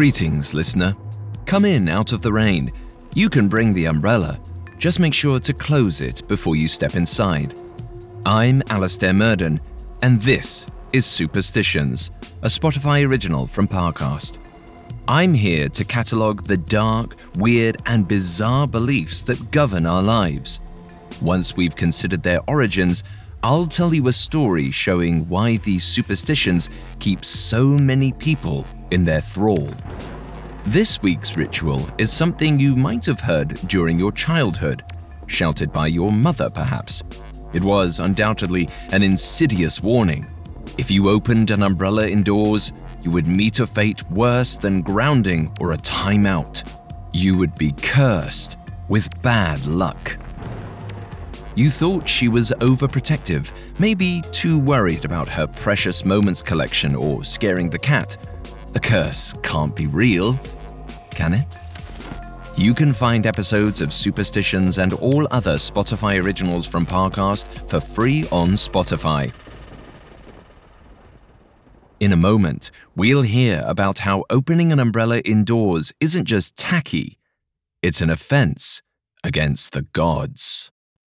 Greetings, listener. Come in out of the rain. You can bring the umbrella. Just make sure to close it before you step inside. I'm Alastair Murden, and this is Superstitions, a Spotify original from Parcast. I'm here to catalogue the dark, weird, and bizarre beliefs that govern our lives. Once we've considered their origins, I'll tell you a story showing why these superstitions keep so many people in their thrall. This week's ritual is something you might have heard during your childhood, shouted by your mother perhaps. It was undoubtedly an insidious warning. If you opened an umbrella indoors, you would meet a fate worse than grounding or a timeout. You would be cursed with bad luck. You thought she was overprotective, maybe too worried about her precious moments collection or scaring the cat. A curse can't be real, can it? You can find episodes of Superstitions and all other Spotify originals from Parcast for free on Spotify. In a moment, we'll hear about how opening an umbrella indoors isn't just tacky, it's an offense against the gods.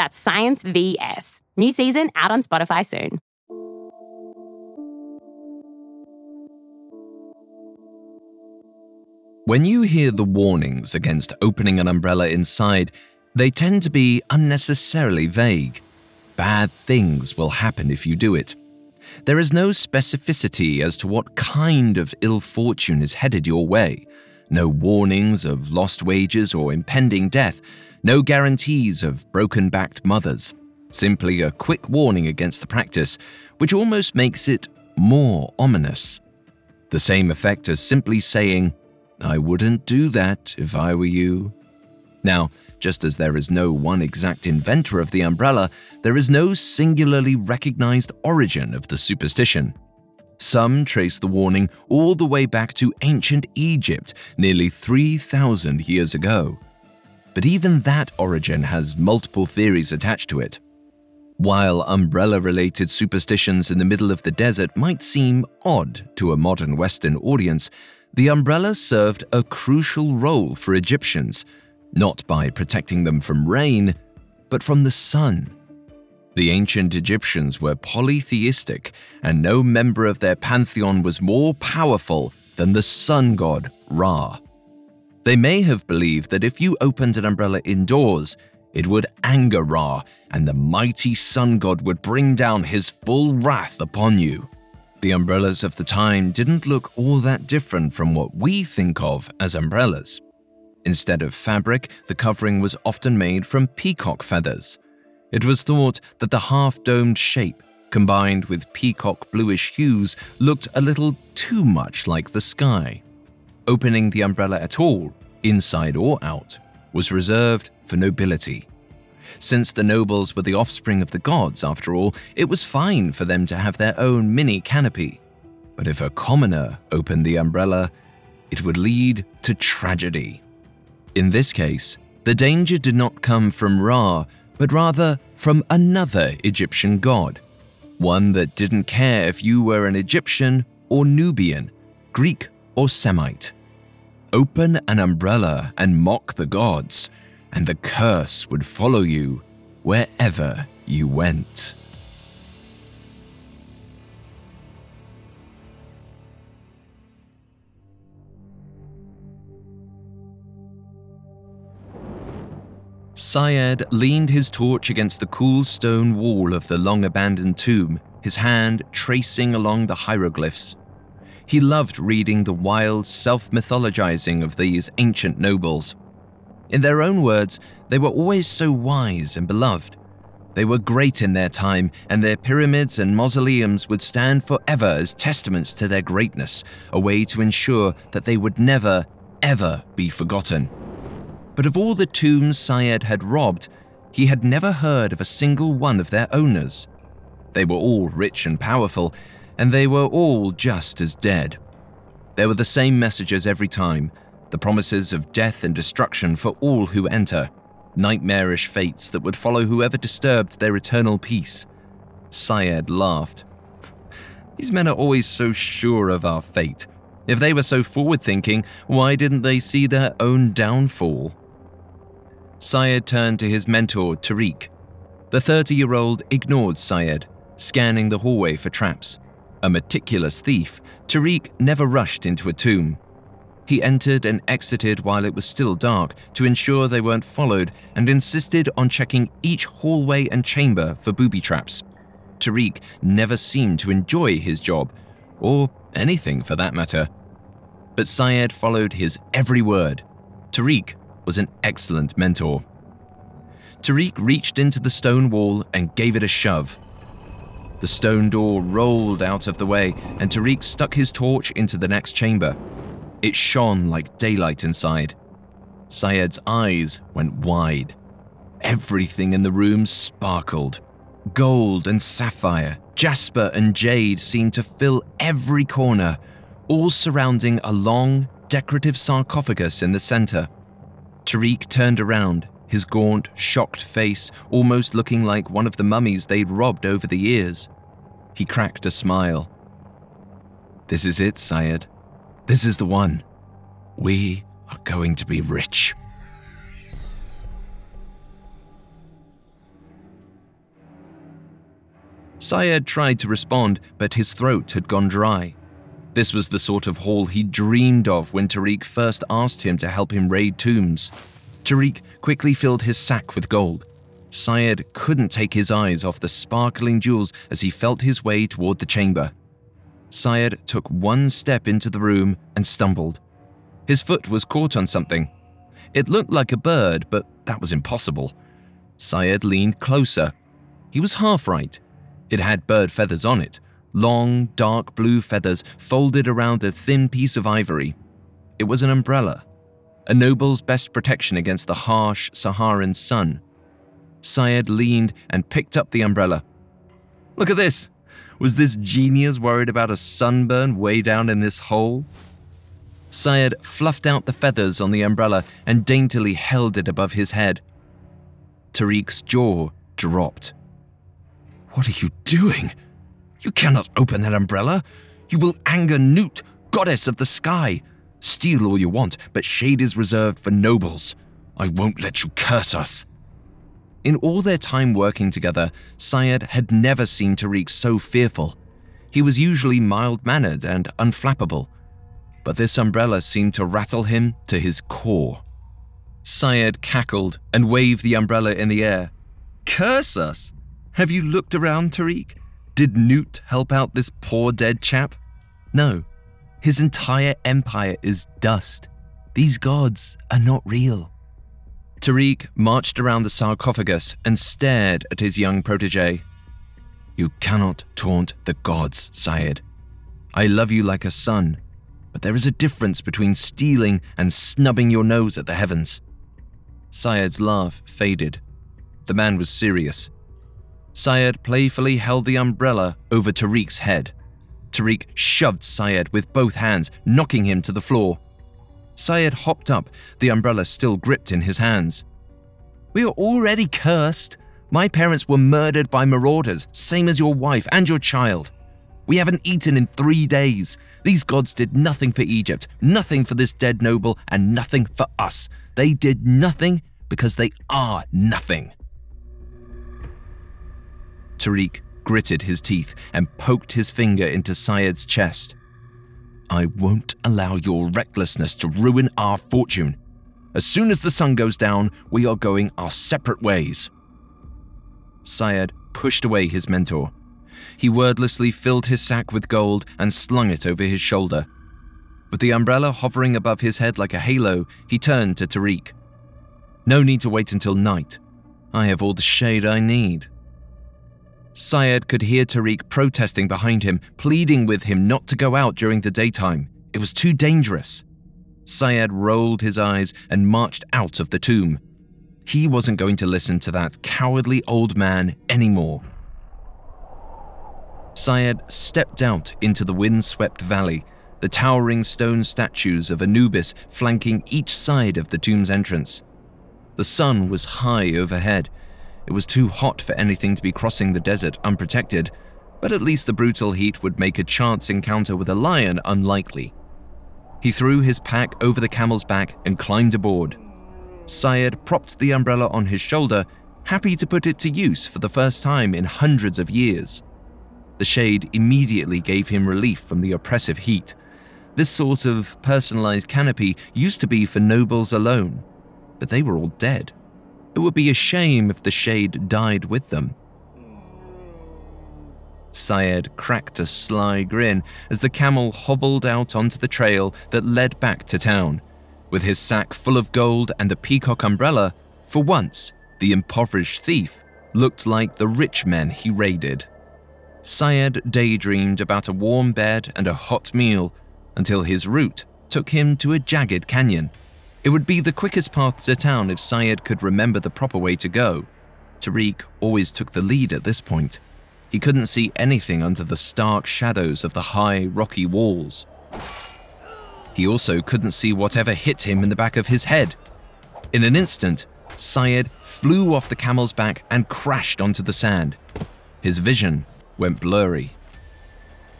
That's Science VS. New season out on Spotify soon. When you hear the warnings against opening an umbrella inside, they tend to be unnecessarily vague. Bad things will happen if you do it. There is no specificity as to what kind of ill fortune is headed your way, no warnings of lost wages or impending death, no guarantees of broken backed mothers. Simply a quick warning against the practice, which almost makes it more ominous. The same effect as simply saying, I wouldn't do that if I were you. Now, just as there is no one exact inventor of the umbrella, there is no singularly recognized origin of the superstition. Some trace the warning all the way back to ancient Egypt, nearly 3,000 years ago. But even that origin has multiple theories attached to it. While umbrella related superstitions in the middle of the desert might seem odd to a modern Western audience, the umbrella served a crucial role for Egyptians, not by protecting them from rain, but from the sun. The ancient Egyptians were polytheistic, and no member of their pantheon was more powerful than the sun god Ra. They may have believed that if you opened an umbrella indoors, it would anger Ra, and the mighty sun god would bring down his full wrath upon you. The umbrellas of the time didn't look all that different from what we think of as umbrellas. Instead of fabric, the covering was often made from peacock feathers. It was thought that the half domed shape, combined with peacock bluish hues, looked a little too much like the sky. Opening the umbrella at all, inside or out, was reserved for nobility. Since the nobles were the offspring of the gods, after all, it was fine for them to have their own mini canopy. But if a commoner opened the umbrella, it would lead to tragedy. In this case, the danger did not come from Ra, but rather from another Egyptian god, one that didn't care if you were an Egyptian or Nubian, Greek or Semite. Open an umbrella and mock the gods, and the curse would follow you wherever you went. Syed leaned his torch against the cool stone wall of the long abandoned tomb, his hand tracing along the hieroglyphs. He loved reading the wild self mythologizing of these ancient nobles. In their own words, they were always so wise and beloved. They were great in their time, and their pyramids and mausoleums would stand forever as testaments to their greatness, a way to ensure that they would never, ever be forgotten. But of all the tombs Syed had robbed, he had never heard of a single one of their owners. They were all rich and powerful, and they were all just as dead. There were the same messages every time the promises of death and destruction for all who enter, nightmarish fates that would follow whoever disturbed their eternal peace. Syed laughed. These men are always so sure of our fate. If they were so forward thinking, why didn't they see their own downfall? Syed turned to his mentor, Tariq. The 30 year old ignored Syed, scanning the hallway for traps. A meticulous thief, Tariq never rushed into a tomb. He entered and exited while it was still dark to ensure they weren't followed and insisted on checking each hallway and chamber for booby traps. Tariq never seemed to enjoy his job, or anything for that matter. But Syed followed his every word. Tariq was an excellent mentor. Tariq reached into the stone wall and gave it a shove. The stone door rolled out of the way, and Tariq stuck his torch into the next chamber. It shone like daylight inside. Syed's eyes went wide. Everything in the room sparkled. Gold and sapphire, jasper and jade seemed to fill every corner, all surrounding a long, decorative sarcophagus in the center. Tariq turned around, his gaunt, shocked face almost looking like one of the mummies they'd robbed over the years. He cracked a smile. This is it, Syed. This is the one. We are going to be rich. Syed tried to respond, but his throat had gone dry. This was the sort of haul he dreamed of when Tariq first asked him to help him raid tombs. Tariq quickly filled his sack with gold. Syed couldn't take his eyes off the sparkling jewels as he felt his way toward the chamber. Syed took one step into the room and stumbled. His foot was caught on something. It looked like a bird, but that was impossible. Syed leaned closer. He was half right. It had bird feathers on it, long, dark blue feathers folded around a thin piece of ivory. It was an umbrella, a noble's best protection against the harsh Saharan sun. Syed leaned and picked up the umbrella. Look at this! Was this genius worried about a sunburn way down in this hole? Syed fluffed out the feathers on the umbrella and daintily held it above his head. Tariq's jaw dropped. What are you doing? You cannot open that umbrella. You will anger Nut, goddess of the sky. Steal all you want, but shade is reserved for nobles. I won't let you curse us. In all their time working together, Syed had never seen Tariq so fearful. He was usually mild mannered and unflappable, but this umbrella seemed to rattle him to his core. Syed cackled and waved the umbrella in the air. Curse us! Have you looked around, Tariq? Did Nut help out this poor dead chap? No. His entire empire is dust. These gods are not real. Tariq marched around the sarcophagus and stared at his young protege. You cannot taunt the gods, Syed. I love you like a son, but there is a difference between stealing and snubbing your nose at the heavens. Syed's laugh faded. The man was serious. Syed playfully held the umbrella over Tariq's head. Tariq shoved Syed with both hands, knocking him to the floor. Syed hopped up, the umbrella still gripped in his hands. We are already cursed. My parents were murdered by marauders, same as your wife and your child. We haven't eaten in three days. These gods did nothing for Egypt, nothing for this dead noble, and nothing for us. They did nothing because they are nothing. Tariq gritted his teeth and poked his finger into Syed's chest. I won't allow your recklessness to ruin our fortune. As soon as the sun goes down, we are going our separate ways. Syed pushed away his mentor. He wordlessly filled his sack with gold and slung it over his shoulder. With the umbrella hovering above his head like a halo, he turned to Tariq. No need to wait until night. I have all the shade I need. Syed could hear Tariq protesting behind him, pleading with him not to go out during the daytime. It was too dangerous. Syed rolled his eyes and marched out of the tomb. He wasn't going to listen to that cowardly old man anymore. Syed stepped out into the windswept valley, the towering stone statues of Anubis flanking each side of the tomb's entrance. The sun was high overhead. It was too hot for anything to be crossing the desert unprotected, but at least the brutal heat would make a chance encounter with a lion unlikely. He threw his pack over the camel's back and climbed aboard. Syed propped the umbrella on his shoulder, happy to put it to use for the first time in hundreds of years. The shade immediately gave him relief from the oppressive heat. This sort of personalized canopy used to be for nobles alone, but they were all dead. It would be a shame if the shade died with them. Syed cracked a sly grin as the camel hobbled out onto the trail that led back to town. With his sack full of gold and the peacock umbrella, for once, the impoverished thief looked like the rich men he raided. Syed daydreamed about a warm bed and a hot meal until his route took him to a jagged canyon. It would be the quickest path to town if Syed could remember the proper way to go. Tariq always took the lead at this point. He couldn't see anything under the stark shadows of the high, rocky walls. He also couldn't see whatever hit him in the back of his head. In an instant, Syed flew off the camel's back and crashed onto the sand. His vision went blurry.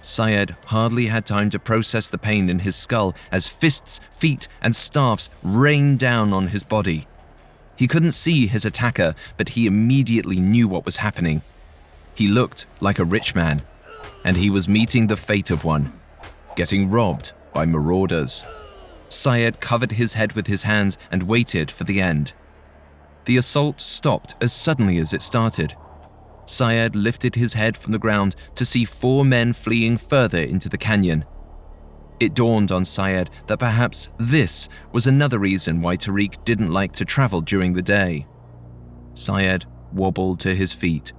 Syed hardly had time to process the pain in his skull as fists, feet, and staffs rained down on his body. He couldn't see his attacker, but he immediately knew what was happening. He looked like a rich man, and he was meeting the fate of one, getting robbed by marauders. Syed covered his head with his hands and waited for the end. The assault stopped as suddenly as it started. Syed lifted his head from the ground to see four men fleeing further into the canyon. It dawned on Syed that perhaps this was another reason why Tariq didn't like to travel during the day. Syed wobbled to his feet.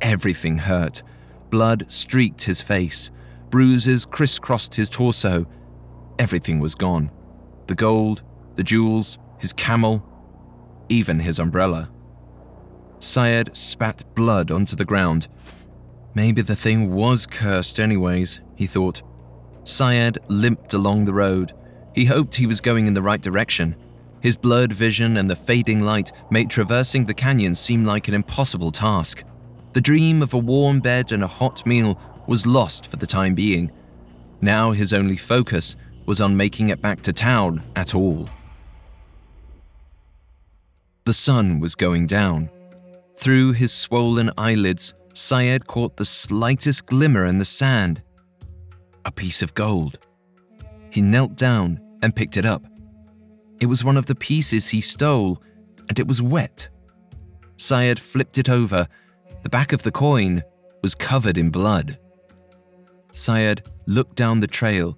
Everything hurt. Blood streaked his face. Bruises crisscrossed his torso. Everything was gone. The gold, the jewels, his camel, even his umbrella. Syed spat blood onto the ground. Maybe the thing was cursed, anyways, he thought. Syed limped along the road. He hoped he was going in the right direction. His blurred vision and the fading light made traversing the canyon seem like an impossible task. The dream of a warm bed and a hot meal was lost for the time being. Now his only focus was on making it back to town at all. The sun was going down. Through his swollen eyelids, Syed caught the slightest glimmer in the sand. A piece of gold. He knelt down and picked it up. It was one of the pieces he stole, and it was wet. Syed flipped it over. The back of the coin was covered in blood. Syed looked down the trail.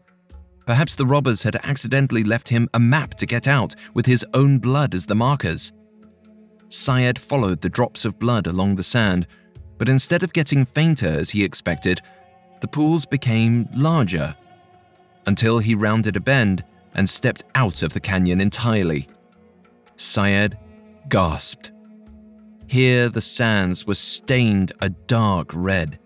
Perhaps the robbers had accidentally left him a map to get out with his own blood as the markers. Syed followed the drops of blood along the sand, but instead of getting fainter as he expected, the pools became larger until he rounded a bend and stepped out of the canyon entirely. Syed gasped. Here the sands were stained a dark red.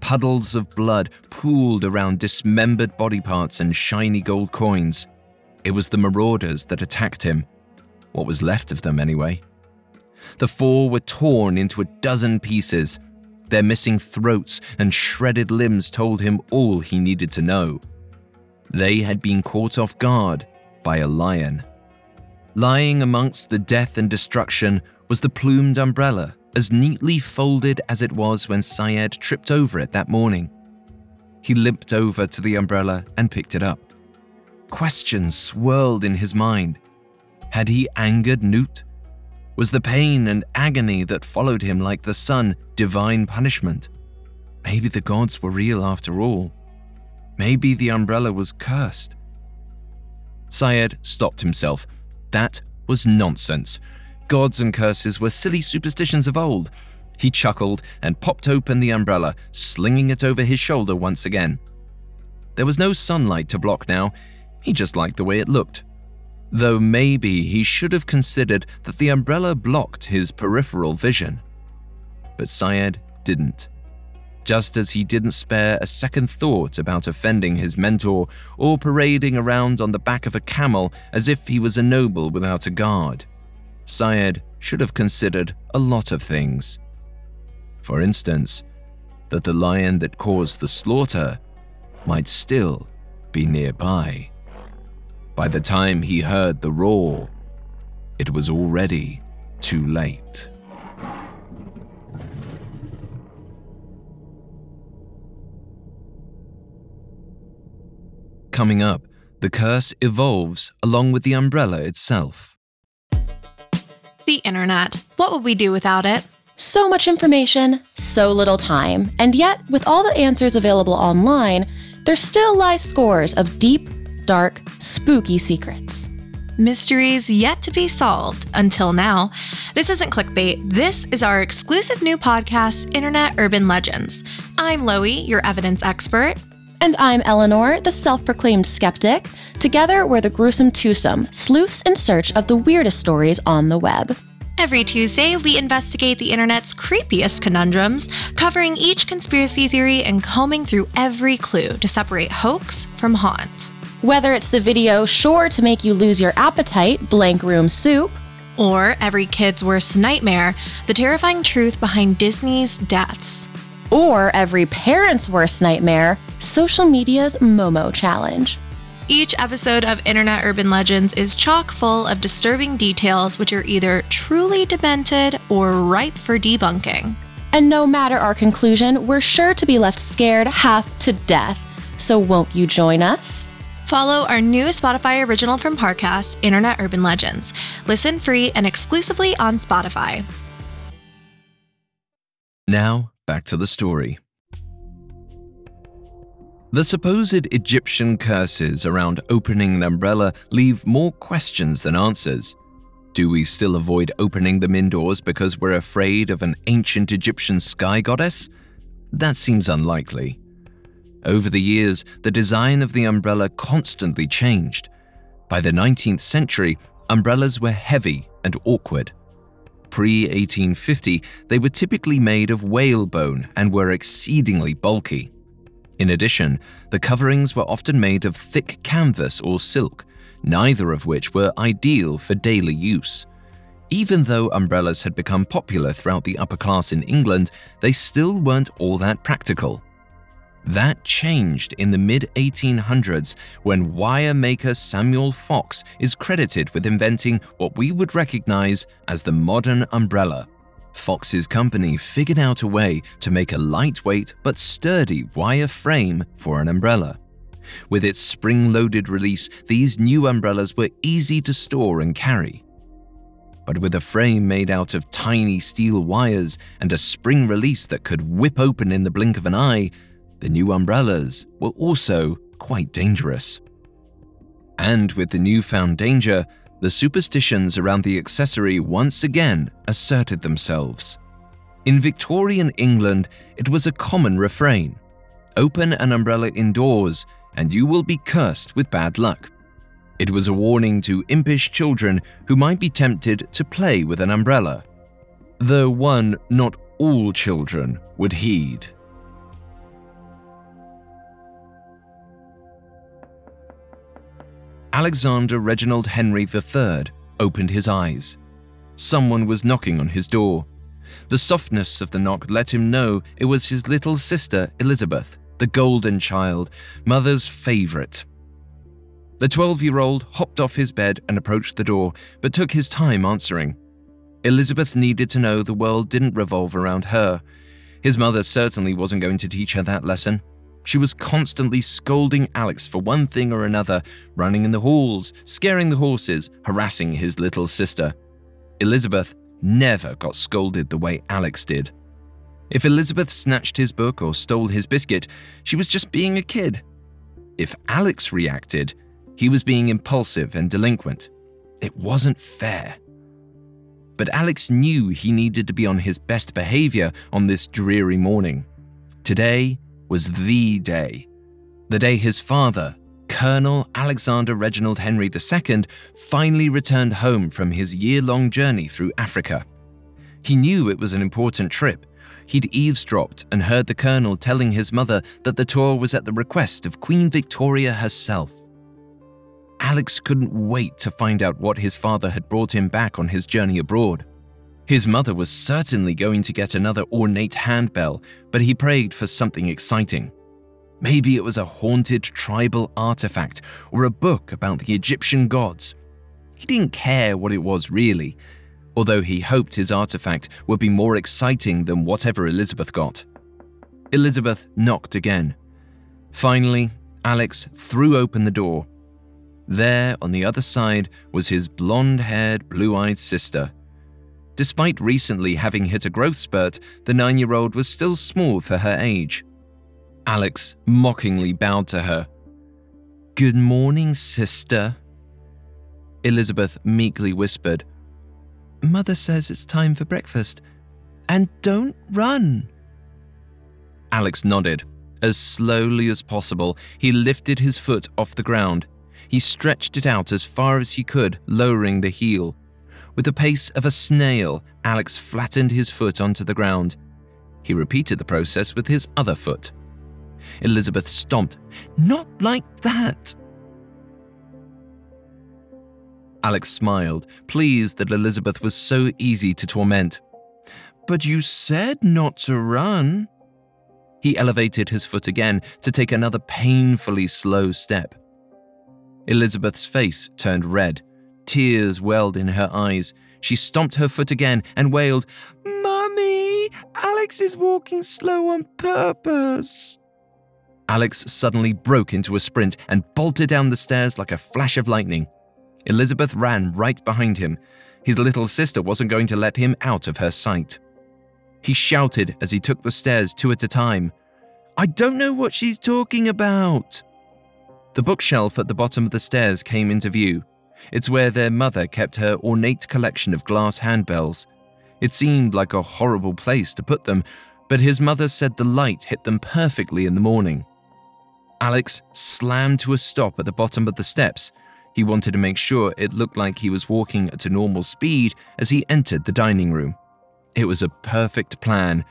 Puddles of blood pooled around dismembered body parts and shiny gold coins. It was the marauders that attacked him. What was left of them, anyway. The four were torn into a dozen pieces. Their missing throats and shredded limbs told him all he needed to know. They had been caught off guard by a lion. Lying amongst the death and destruction was the plumed umbrella, as neatly folded as it was when Syed tripped over it that morning. He limped over to the umbrella and picked it up. Questions swirled in his mind. Had he angered Nut? Was the pain and agony that followed him like the sun divine punishment? Maybe the gods were real after all. Maybe the umbrella was cursed. Syed stopped himself. That was nonsense. Gods and curses were silly superstitions of old. He chuckled and popped open the umbrella, slinging it over his shoulder once again. There was no sunlight to block now. He just liked the way it looked. Though maybe he should have considered that the umbrella blocked his peripheral vision. But Syed didn't. Just as he didn't spare a second thought about offending his mentor or parading around on the back of a camel as if he was a noble without a guard. Syed should have considered a lot of things. For instance, that the lion that caused the slaughter might still be nearby. By the time he heard the roar, it was already too late. Coming up, the curse evolves along with the umbrella itself. The internet. What would we do without it? So much information, so little time, and yet, with all the answers available online, there still lie scores of deep, dark, spooky secrets. Mysteries yet to be solved until now. This isn't clickbait. This is our exclusive new podcast, Internet Urban Legends. I'm Loie, your evidence expert. And I'm Eleanor, the self proclaimed skeptic. Together, we're the gruesome twosome, sleuths in search of the weirdest stories on the web. Every Tuesday, we investigate the internet's creepiest conundrums, covering each conspiracy theory and combing through every clue to separate hoax from haunt. Whether it's the video sure to make you lose your appetite, Blank Room Soup, or every kid's worst nightmare, the terrifying truth behind Disney's deaths. Or every parent's worst nightmare, social media's Momo challenge. Each episode of Internet Urban Legends is chock full of disturbing details which are either truly demented or ripe for debunking. And no matter our conclusion, we're sure to be left scared half to death. So won't you join us? Follow our new Spotify original from Parcast, Internet Urban Legends. Listen free and exclusively on Spotify. Now, back to the story. The supposed Egyptian curses around opening an umbrella leave more questions than answers. Do we still avoid opening them indoors because we're afraid of an ancient Egyptian sky goddess? That seems unlikely. Over the years, the design of the umbrella constantly changed. By the 19th century, umbrellas were heavy and awkward. Pre 1850, they were typically made of whalebone and were exceedingly bulky. In addition, the coverings were often made of thick canvas or silk, neither of which were ideal for daily use. Even though umbrellas had become popular throughout the upper class in England, they still weren't all that practical. That changed in the mid 1800s when wire maker Samuel Fox is credited with inventing what we would recognize as the modern umbrella. Fox's company figured out a way to make a lightweight but sturdy wire frame for an umbrella. With its spring loaded release, these new umbrellas were easy to store and carry. But with a frame made out of tiny steel wires and a spring release that could whip open in the blink of an eye, the new umbrellas were also quite dangerous. And with the newfound danger, the superstitions around the accessory once again asserted themselves. In Victorian England, it was a common refrain open an umbrella indoors, and you will be cursed with bad luck. It was a warning to impish children who might be tempted to play with an umbrella, though one not all children would heed. Alexander Reginald Henry III opened his eyes. Someone was knocking on his door. The softness of the knock let him know it was his little sister, Elizabeth, the golden child, mother's favorite. The 12 year old hopped off his bed and approached the door, but took his time answering. Elizabeth needed to know the world didn't revolve around her. His mother certainly wasn't going to teach her that lesson. She was constantly scolding Alex for one thing or another, running in the halls, scaring the horses, harassing his little sister. Elizabeth never got scolded the way Alex did. If Elizabeth snatched his book or stole his biscuit, she was just being a kid. If Alex reacted, he was being impulsive and delinquent. It wasn't fair. But Alex knew he needed to be on his best behavior on this dreary morning. Today, was the day. The day his father Colonel Alexander Reginald Henry II finally returned home from his year long journey through Africa. He knew it was an important trip. He'd eavesdropped and heard the colonel telling his mother that the tour was at the request of Queen Victoria herself. Alex couldn't wait to find out what his father had brought him back on his journey abroad. His mother was certainly going to get another ornate handbell, but he prayed for something exciting. Maybe it was a haunted tribal artifact or a book about the Egyptian gods. He didn't care what it was really, although he hoped his artifact would be more exciting than whatever Elizabeth got. Elizabeth knocked again. Finally, Alex threw open the door. There, on the other side, was his blonde haired, blue eyed sister. Despite recently having hit a growth spurt, the nine year old was still small for her age. Alex mockingly bowed to her. Good morning, sister. Elizabeth meekly whispered, Mother says it's time for breakfast. And don't run. Alex nodded. As slowly as possible, he lifted his foot off the ground. He stretched it out as far as he could, lowering the heel. With the pace of a snail, Alex flattened his foot onto the ground. He repeated the process with his other foot. Elizabeth stomped. Not like that! Alex smiled, pleased that Elizabeth was so easy to torment. But you said not to run. He elevated his foot again to take another painfully slow step. Elizabeth's face turned red. Tears welled in her eyes. She stomped her foot again and wailed, Mummy, Alex is walking slow on purpose. Alex suddenly broke into a sprint and bolted down the stairs like a flash of lightning. Elizabeth ran right behind him. His little sister wasn't going to let him out of her sight. He shouted as he took the stairs two at a time. I don't know what she's talking about. The bookshelf at the bottom of the stairs came into view. It's where their mother kept her ornate collection of glass handbells. It seemed like a horrible place to put them, but his mother said the light hit them perfectly in the morning. Alex slammed to a stop at the bottom of the steps. He wanted to make sure it looked like he was walking at a normal speed as he entered the dining room. It was a perfect plan.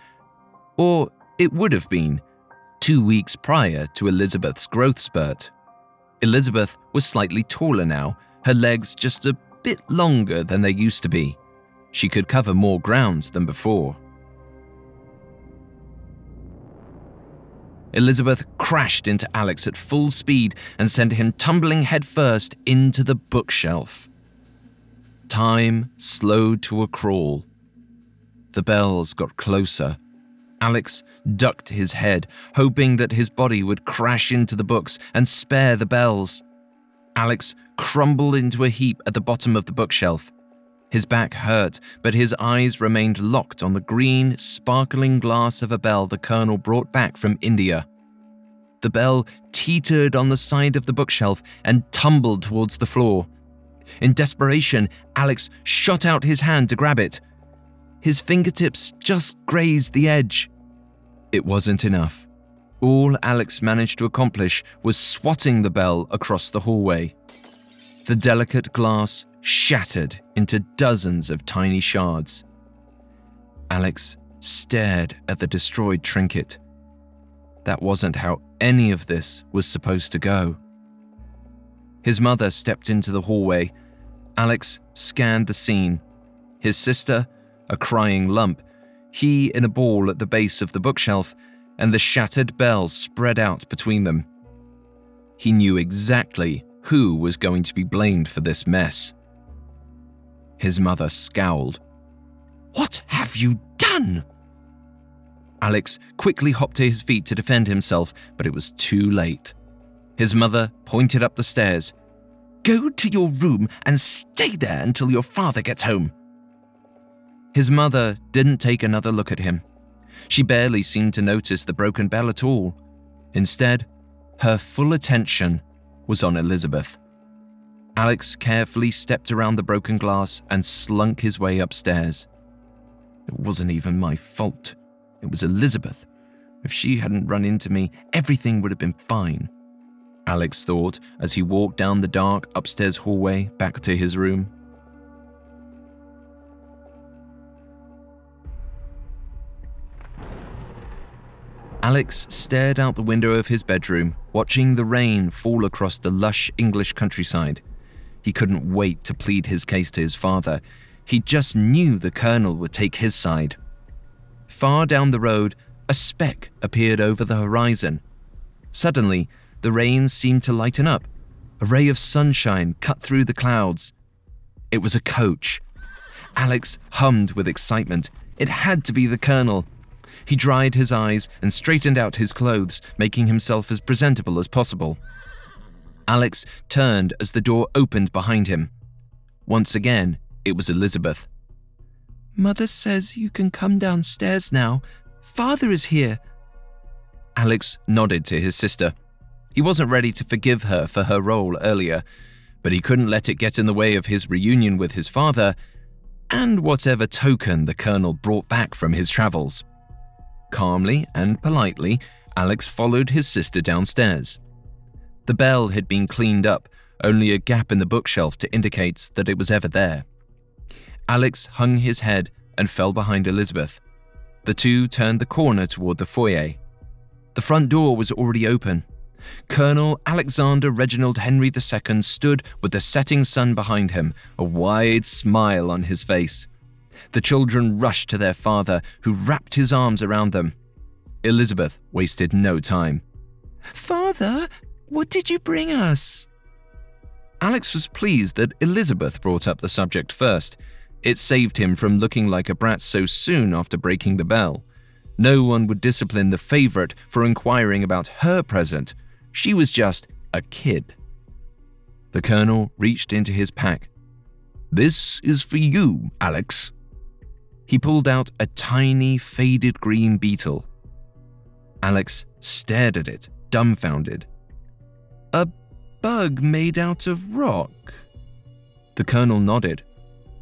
Or it would have been, two weeks prior to Elizabeth's growth spurt. Elizabeth was slightly taller now, her legs just a bit longer than they used to be. She could cover more ground than before. Elizabeth crashed into Alex at full speed and sent him tumbling headfirst into the bookshelf. Time slowed to a crawl. The bells got closer. Alex ducked his head, hoping that his body would crash into the books and spare the bells. Alex crumbled into a heap at the bottom of the bookshelf. His back hurt, but his eyes remained locked on the green, sparkling glass of a bell the Colonel brought back from India. The bell teetered on the side of the bookshelf and tumbled towards the floor. In desperation, Alex shot out his hand to grab it. His fingertips just grazed the edge. It wasn't enough. All Alex managed to accomplish was swatting the bell across the hallway. The delicate glass shattered into dozens of tiny shards. Alex stared at the destroyed trinket. That wasn't how any of this was supposed to go. His mother stepped into the hallway. Alex scanned the scene. His sister, a crying lump, he in a ball at the base of the bookshelf, and the shattered bells spread out between them. He knew exactly who was going to be blamed for this mess. His mother scowled. What have you done? Alex quickly hopped to his feet to defend himself, but it was too late. His mother pointed up the stairs. Go to your room and stay there until your father gets home. His mother didn't take another look at him. She barely seemed to notice the broken bell at all. Instead, her full attention was on Elizabeth. Alex carefully stepped around the broken glass and slunk his way upstairs. It wasn't even my fault. It was Elizabeth. If she hadn't run into me, everything would have been fine. Alex thought as he walked down the dark upstairs hallway back to his room. Alex stared out the window of his bedroom, watching the rain fall across the lush English countryside. He couldn't wait to plead his case to his father. He just knew the colonel would take his side. Far down the road, a speck appeared over the horizon. Suddenly, the rain seemed to lighten up. A ray of sunshine cut through the clouds. It was a coach. Alex hummed with excitement. It had to be the colonel. He dried his eyes and straightened out his clothes, making himself as presentable as possible. Alex turned as the door opened behind him. Once again, it was Elizabeth. Mother says you can come downstairs now. Father is here. Alex nodded to his sister. He wasn't ready to forgive her for her role earlier, but he couldn't let it get in the way of his reunion with his father and whatever token the colonel brought back from his travels. Calmly and politely, Alex followed his sister downstairs. The bell had been cleaned up, only a gap in the bookshelf to indicate that it was ever there. Alex hung his head and fell behind Elizabeth. The two turned the corner toward the foyer. The front door was already open. Colonel Alexander Reginald Henry II stood with the setting sun behind him, a wide smile on his face. The children rushed to their father, who wrapped his arms around them. Elizabeth wasted no time. Father, what did you bring us? Alex was pleased that Elizabeth brought up the subject first. It saved him from looking like a brat so soon after breaking the bell. No one would discipline the favorite for inquiring about her present. She was just a kid. The colonel reached into his pack. This is for you, Alex. He pulled out a tiny, faded green beetle. Alex stared at it, dumbfounded. A bug made out of rock? The colonel nodded.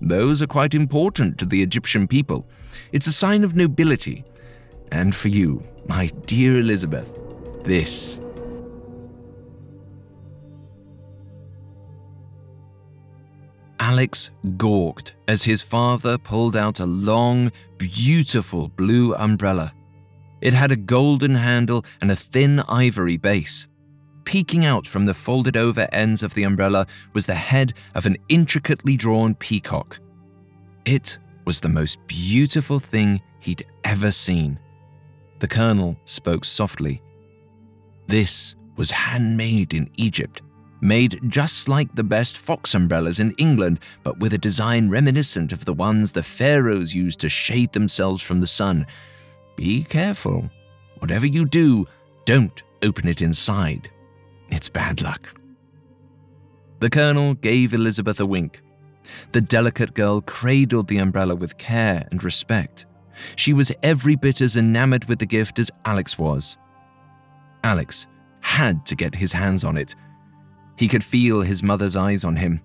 Those are quite important to the Egyptian people. It's a sign of nobility. And for you, my dear Elizabeth, this Alex gawked as his father pulled out a long, beautiful blue umbrella. It had a golden handle and a thin ivory base. Peeking out from the folded over ends of the umbrella was the head of an intricately drawn peacock. It was the most beautiful thing he'd ever seen. The colonel spoke softly. This was handmade in Egypt made just like the best fox umbrellas in England, but with a design reminiscent of the ones the pharaohs used to shade themselves from the sun. Be careful. Whatever you do, don't open it inside. It's bad luck. The colonel gave Elizabeth a wink. The delicate girl cradled the umbrella with care and respect. She was every bit as enamored with the gift as Alex was. Alex had to get his hands on it he could feel his mother's eyes on him.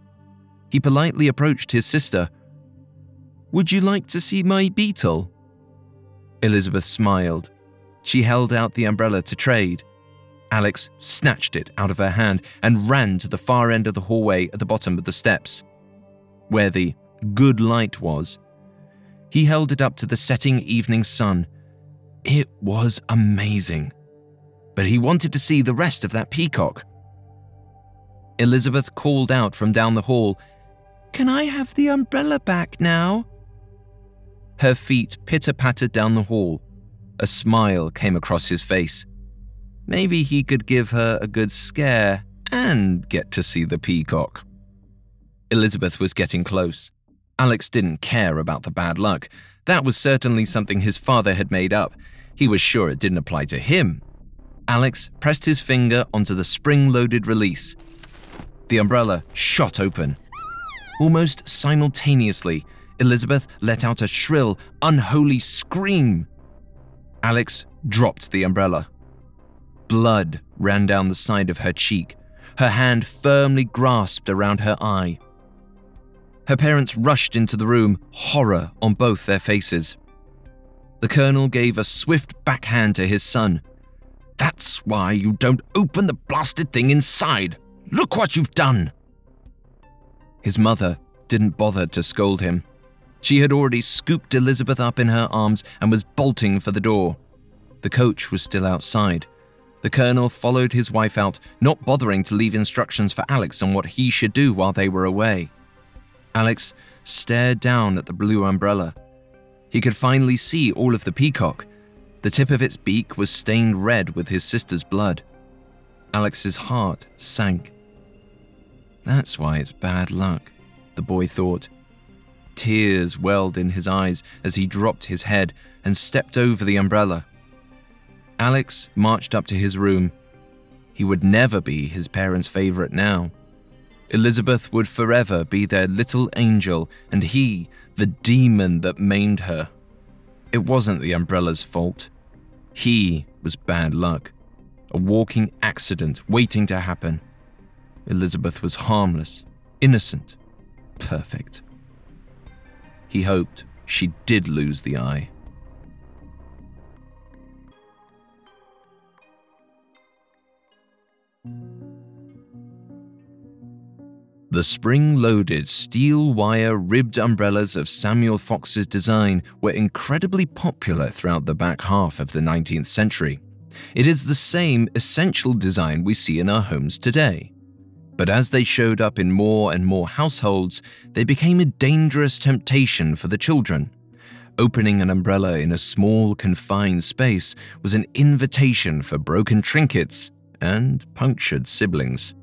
He politely approached his sister. Would you like to see my beetle? Elizabeth smiled. She held out the umbrella to trade. Alex snatched it out of her hand and ran to the far end of the hallway at the bottom of the steps, where the good light was. He held it up to the setting evening sun. It was amazing. But he wanted to see the rest of that peacock. Elizabeth called out from down the hall, Can I have the umbrella back now? Her feet pitter pattered down the hall. A smile came across his face. Maybe he could give her a good scare and get to see the peacock. Elizabeth was getting close. Alex didn't care about the bad luck. That was certainly something his father had made up. He was sure it didn't apply to him. Alex pressed his finger onto the spring loaded release. The umbrella shot open. Almost simultaneously, Elizabeth let out a shrill, unholy scream. Alex dropped the umbrella. Blood ran down the side of her cheek, her hand firmly grasped around her eye. Her parents rushed into the room, horror on both their faces. The colonel gave a swift backhand to his son. That's why you don't open the blasted thing inside. Look what you've done. His mother didn't bother to scold him. She had already scooped Elizabeth up in her arms and was bolting for the door. The coach was still outside. The colonel followed his wife out, not bothering to leave instructions for Alex on what he should do while they were away. Alex stared down at the blue umbrella. He could finally see all of the peacock. The tip of its beak was stained red with his sister's blood. Alex's heart sank. That's why it's bad luck, the boy thought. Tears welled in his eyes as he dropped his head and stepped over the umbrella. Alex marched up to his room. He would never be his parents' favorite now. Elizabeth would forever be their little angel, and he, the demon that maimed her. It wasn't the umbrella's fault. He was bad luck, a walking accident waiting to happen. Elizabeth was harmless, innocent, perfect. He hoped she did lose the eye. The spring loaded steel wire ribbed umbrellas of Samuel Fox's design were incredibly popular throughout the back half of the 19th century. It is the same essential design we see in our homes today. But as they showed up in more and more households, they became a dangerous temptation for the children. Opening an umbrella in a small, confined space was an invitation for broken trinkets and punctured siblings.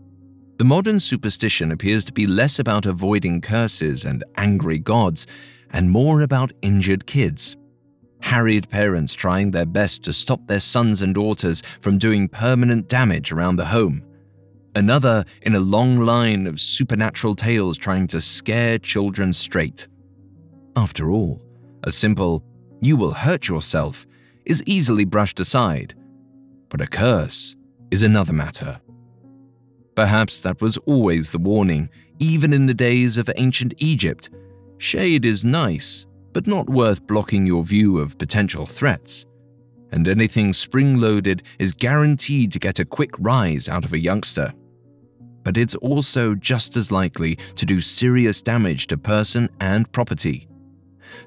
The modern superstition appears to be less about avoiding curses and angry gods, and more about injured kids. Harried parents trying their best to stop their sons and daughters from doing permanent damage around the home. Another in a long line of supernatural tales trying to scare children straight. After all, a simple, you will hurt yourself, is easily brushed aside. But a curse is another matter. Perhaps that was always the warning, even in the days of ancient Egypt. Shade is nice, but not worth blocking your view of potential threats. And anything spring loaded is guaranteed to get a quick rise out of a youngster. But it's also just as likely to do serious damage to person and property.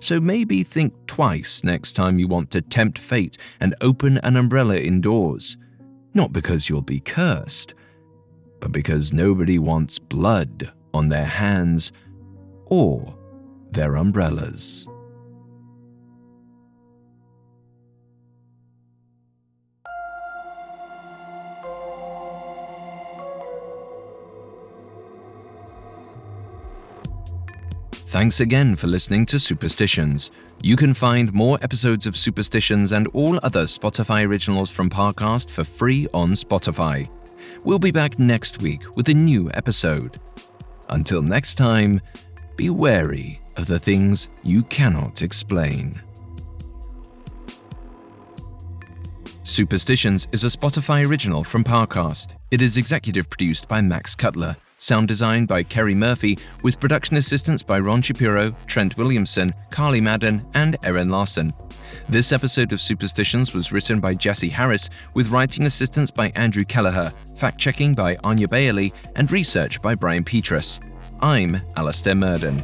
So maybe think twice next time you want to tempt fate and open an umbrella indoors. Not because you'll be cursed, but because nobody wants blood on their hands or their umbrellas. Thanks again for listening to Superstitions. You can find more episodes of Superstitions and all other Spotify originals from Parcast for free on Spotify. We'll be back next week with a new episode. Until next time, be wary of the things you cannot explain. Superstitions is a Spotify original from Parcast. It is executive produced by Max Cutler, sound design by Kerry Murphy, with production assistance by Ron Shapiro, Trent Williamson, Carly Madden, and Erin Larson. This episode of Superstitions was written by Jesse Harris, with writing assistance by Andrew Kelleher, fact checking by Anya Bailey, and research by Brian Petrus. I'm Alastair Murden.